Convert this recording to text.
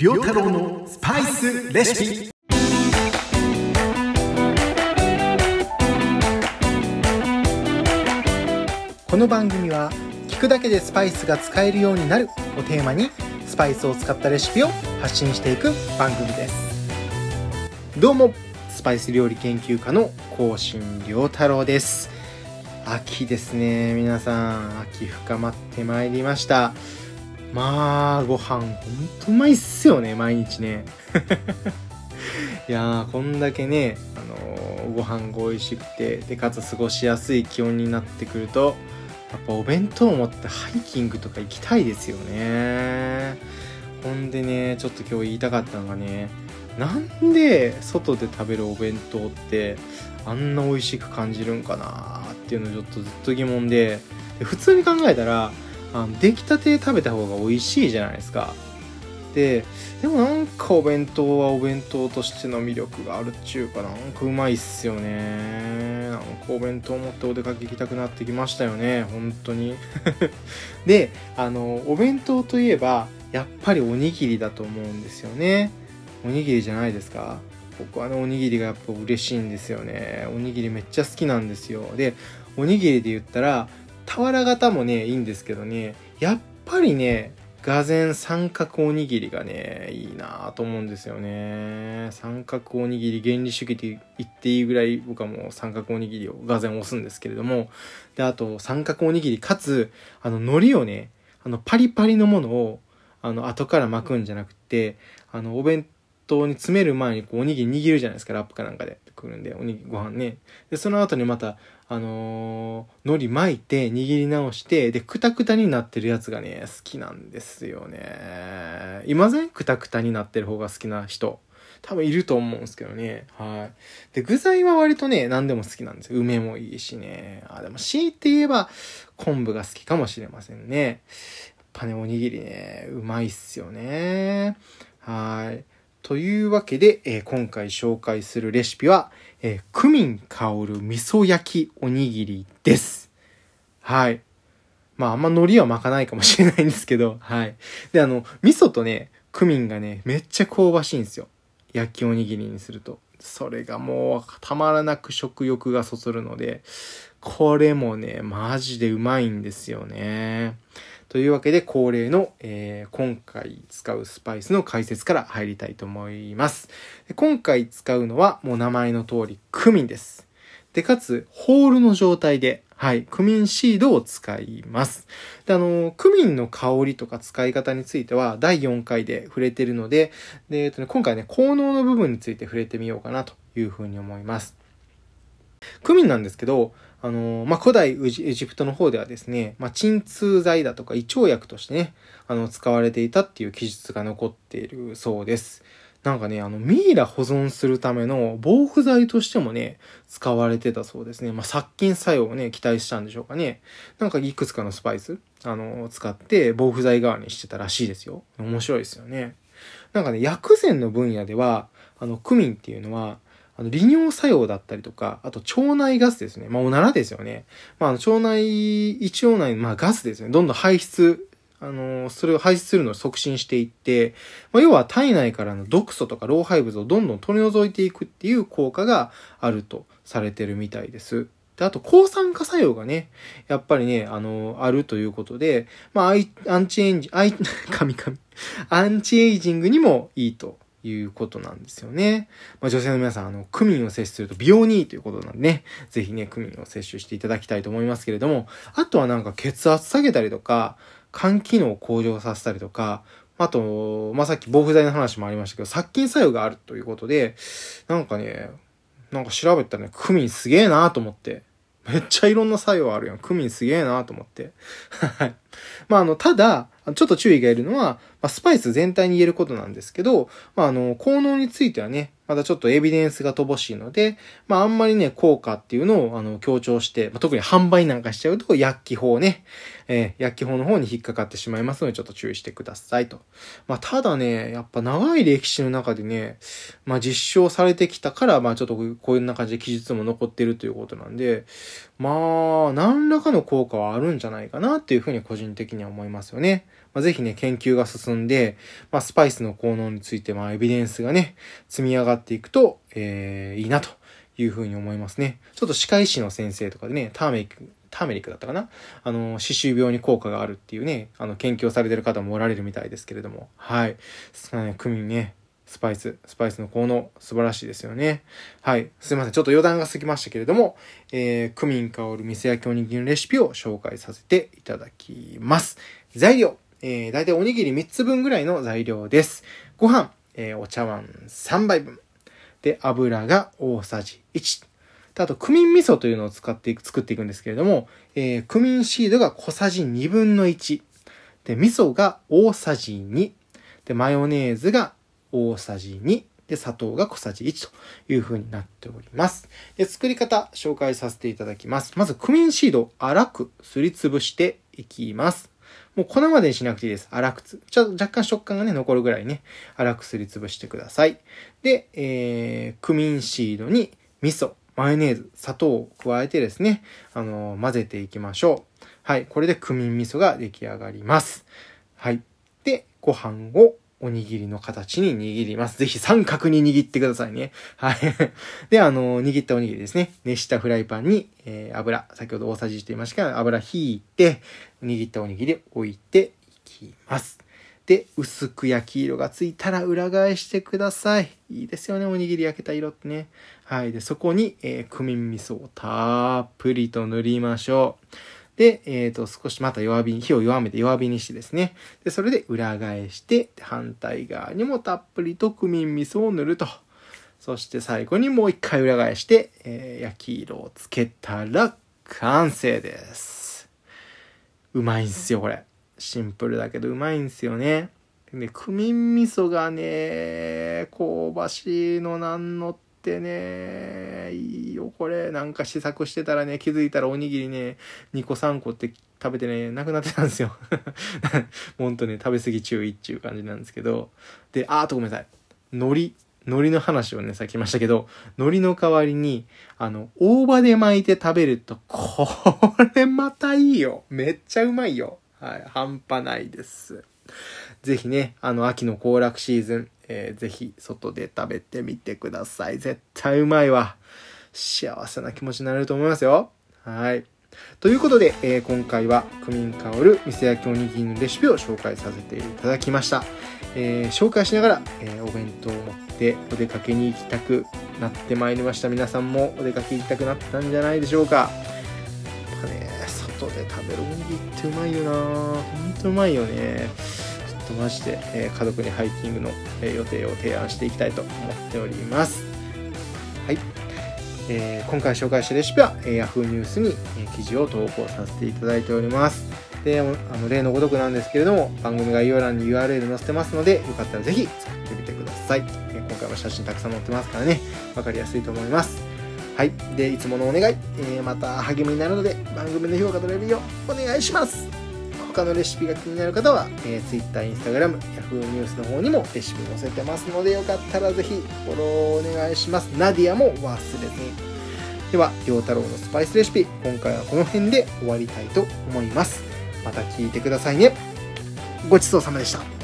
良太郎のスパイスレシピ。この番組は聞くだけでスパイスが使えるようになるをテーマにスパイスを使ったレシピを発信していく番組です。どうもスパイス料理研究家の甲信良太郎です。秋ですね皆さん。秋深まってまいりました。まあご飯ほんとうまいっすよね毎日ね。いやーこんだけね、あのー、ご飯が美味しくてでかつ過ごしやすい気温になってくるとやっぱお弁当を持ってハイキングとか行きたいですよね。ほんでねちょっと今日言いたかったのがねなんで外で食べるお弁当ってあんな美味しく感じるんかなっていうのちょっとずっと疑問でで普通に考えたらあの出来たて食べた方が美味しいじゃないですか。ででもなんかお弁当はお弁当としての魅力があるっちゅうかなんかうまいっすよね。なんかお弁当持ってお出かけ行きたくなってきましたよね本当に。であのお弁当といえばやっぱりおにぎりだと思うんですよね。おにぎりじゃないですか。僕はねおにぎりがやっぱ嬉しいんですよね。おにぎりめっちゃ好きなんですよ。でおにぎりで言ったら俵型もねいいんですけどねやっぱりねがぜ三角おにぎりがねいいなと思うんですよね。三角おにぎり原理主義で言っていいぐらい僕はもう三角おにぎりをがぜ押すんですけれども。であと三角おにぎりかつあの海苔をねあのパリパリのものをあの後から巻くんじゃなくてあのお弁当に詰める前にこうおにぎり握るじゃないですかラップかなんかでくるんでおにぎりご飯ねでその後にまたあのー、海苔巻いて握り直してでくたくたになってるやつがね好きなんですよね今ぜくたくたになってる方が好きな人多分いると思うんですけどね。はい。で、具材は割とね、何でも好きなんですよ。梅もいいしね。あ、でも強いて言えば、昆布が好きかもしれませんね。やっぱね、おにぎりね、うまいっすよね。はい。というわけで、えー、今回紹介するレシピは、えー、クミン香る味噌焼きおにぎりです。はい。まあ、あんま海苔は巻かないかもしれないんですけど、はい。で、あの、味噌とね、クミンがね、めっちゃ香ばしいんですよ。焼きおにぎりにすると。それがもうたまらなく食欲がそそるので、これもね、マジでうまいんですよね。というわけで恒例の、えー、今回使うスパイスの解説から入りたいと思います。今回使うのはもう名前の通りクミンです。で、かつ、ホールの状態で、はい、クミンシードを使います。で、あの、クミンの香りとか使い方については第4回で触れてるので、で、えっとね、今回ね、効能の部分について触れてみようかなというふうに思います。クミンなんですけど、あの、まあ、古代エジプトの方ではですね、まあ、鎮痛剤だとか胃腸薬としてね、あの、使われていたっていう記述が残っているそうです。なんかね、あの、ミイラ保存するための防腐剤としてもね、使われてたそうですね。まあ、殺菌作用をね、期待したんでしょうかね。なんかいくつかのスパイス、あの、使って防腐剤代わりにしてたらしいですよ。面白いですよね。なんかね、薬膳の分野では、あの、クミンっていうのは、あの、利尿作用だったりとか、あと腸内ガスですね。まあ、おならですよね。まあ、腸内、胃腸内、まあ、ガスですね。どんどん排出、あの、それを排出するのを促進していって、まあ、要は体内からの毒素とか老廃物をどんどん取り除いていくっていう効果があるとされてるみたいです。で、あと、抗酸化作用がね、やっぱりね、あの、あるということで、まあ、アンチエンジ、アイ、神々、アンチエイジングにもいいということなんですよね。まあ、女性の皆さん、あの、クミンを摂取すると美容にいいということなんでね、ぜひね、クミンを摂取していただきたいと思いますけれども、あとはなんか血圧下げたりとか、肝機能を向上させたりとか、あと、まあ、さっき防腐剤の話もありましたけど、殺菌作用があるということで、なんかね、なんか調べたらね、クミンすげえなと思って、めっちゃいろんな作用あるやん。クミンすげえなと思って。はい。まあ、あの、ただ、ちょっと注意がいるのは、ま、スパイス全体に言えることなんですけど、まあ、あの、効能についてはね、まだちょっとエビデンスが乏しいので、まあ、あんまりね、効果っていうのを、あの、強調して、まあ、特に販売なんかしちゃうと、薬機法ね、えー、薬機法の方に引っかかってしまいますので、ちょっと注意してくださいと。まあ、ただね、やっぱ長い歴史の中でね、まあ、実証されてきたから、まあ、ちょっとこういうな感じで記述も残ってるということなんで、まあ、何らかの効果はあるんじゃないかなっていうふうに個人的には思いますよね。まあ、ぜひね、研究が進んで、まあ、スパイスの効能について、まあ、エビデンスがね、積み上がっていくと、えー、いいなというふうに思いますね。ちょっと歯科医師の先生とかでね、ターメリック、ターメリックだったかな？あの、歯周病に効果があるっていうね、あの、研究をされてる方もおられるみたいですけれども、はい。ね、クミンね、スパイス、スパイスの効能、素晴らしいですよね。はい。すいません。ちょっと余談が過ぎましたけれども、えー、クミン香る店焼きおにぎりのレシピを紹介させていただきます。材料、えー、だいたいおにぎり3つ分ぐらいの材料です。ご飯、えー、お茶碗3杯分。で、油が大さじ1。あと、クミン味噌というのを使っていく、作っていくんですけれども、えー、クミンシードが小さじ2分の1。で、味噌が大さじ2。で、マヨネーズが大さじ2。で、砂糖が小さじ1という風になっております。で、作り方紹介させていただきます。まず、クミンシードを粗くすりつぶしていきます。もう粉までにしなくていいです。粗くつ。ちょっと若干食感がね、残るぐらいね、粗くすりつぶしてください。で、えー、クミンシードに味噌、マヨネーズ、砂糖を加えてですね、あのー、混ぜていきましょう。はい。これでクミン味噌が出来上がります。はい。で、ご飯をおにぎりの形に握ります。ぜひ三角に握ってくださいね。はい。で、あの、握ったおにぎりですね。熱したフライパンに、えー、油、先ほど大さじと言いましたが、油引いて、握ったおにぎり置いていきます。で、薄く焼き色がついたら裏返してください。いいですよね、おにぎり焼けた色ってね。はい。で、そこに、えー、クミン味噌をたっぷりと塗りましょう。で、えっ、ー、と、少しまた弱火に、火を弱めて弱火にしてですね。で、それで裏返して、反対側にもたっぷりとクミン味噌を塗ると。そして最後にもう一回裏返して、えー、焼き色をつけたら完成です。うまいんすよ、これ。シンプルだけどうまいんすよね。で、クミン味噌がね、香ばしいのなんのってね、いいよ、これ。なんか試作してたらね、気づいたらおにぎりね、2個3個って食べてね、なくなってたんですよ。ほんとね、食べ過ぎ注意っていう感じなんですけど。で、あーとごめんなさい。海苔。海苔の話をね、さっき言いましたけど、海苔の代わりに、あの、大葉で巻いて食べると、これまたいいよ。めっちゃうまいよ。はい、半端ないです。ぜひね、あの、秋の行楽シーズン、えー、ぜひ外で食べてみてください。絶対うまいわ。幸せな気持ちになれると思いますよ。はい。ということで、えー、今回はクミン香る店焼きおにぎりのレシピを紹介させていただきました。えー、紹介しながら、えー、お弁当を持ってお出かけに行きたくなってまいりました。皆さんもお出かけ行きたくなったんじゃないでしょうか。やっぱね、外で食べるおにぎりってうまいよなほんとうまいよね。とマジで、えー、家族にハイキングの、えー、予定を提案していきたいと思っております。はい。えー、今回紹介したレシピは、えー、Yahoo ニュースに、えー、記事を投稿させていただいております。で、あの例のごとくなんですけれども、番組概要欄に URL 載せてますので、よかったらぜひ作ってみてください。え今回は写真たくさん載ってますからね、わかりやすいと思います。はい。で、いつものお願い、えまた励みになるので、番組の評価取れるようお願いします。他のレシピが気になる方は、えー、Twitter、Instagram、Yahoo ニュースの方にもレシピ載せてますので、よかったらぜひフォローお願いします。ナディアも忘れずに。では、陽太郎のスパイスレシピ、今回はこの辺で終わりたいと思います。また聞いてくださいね。ごちそうさまでした。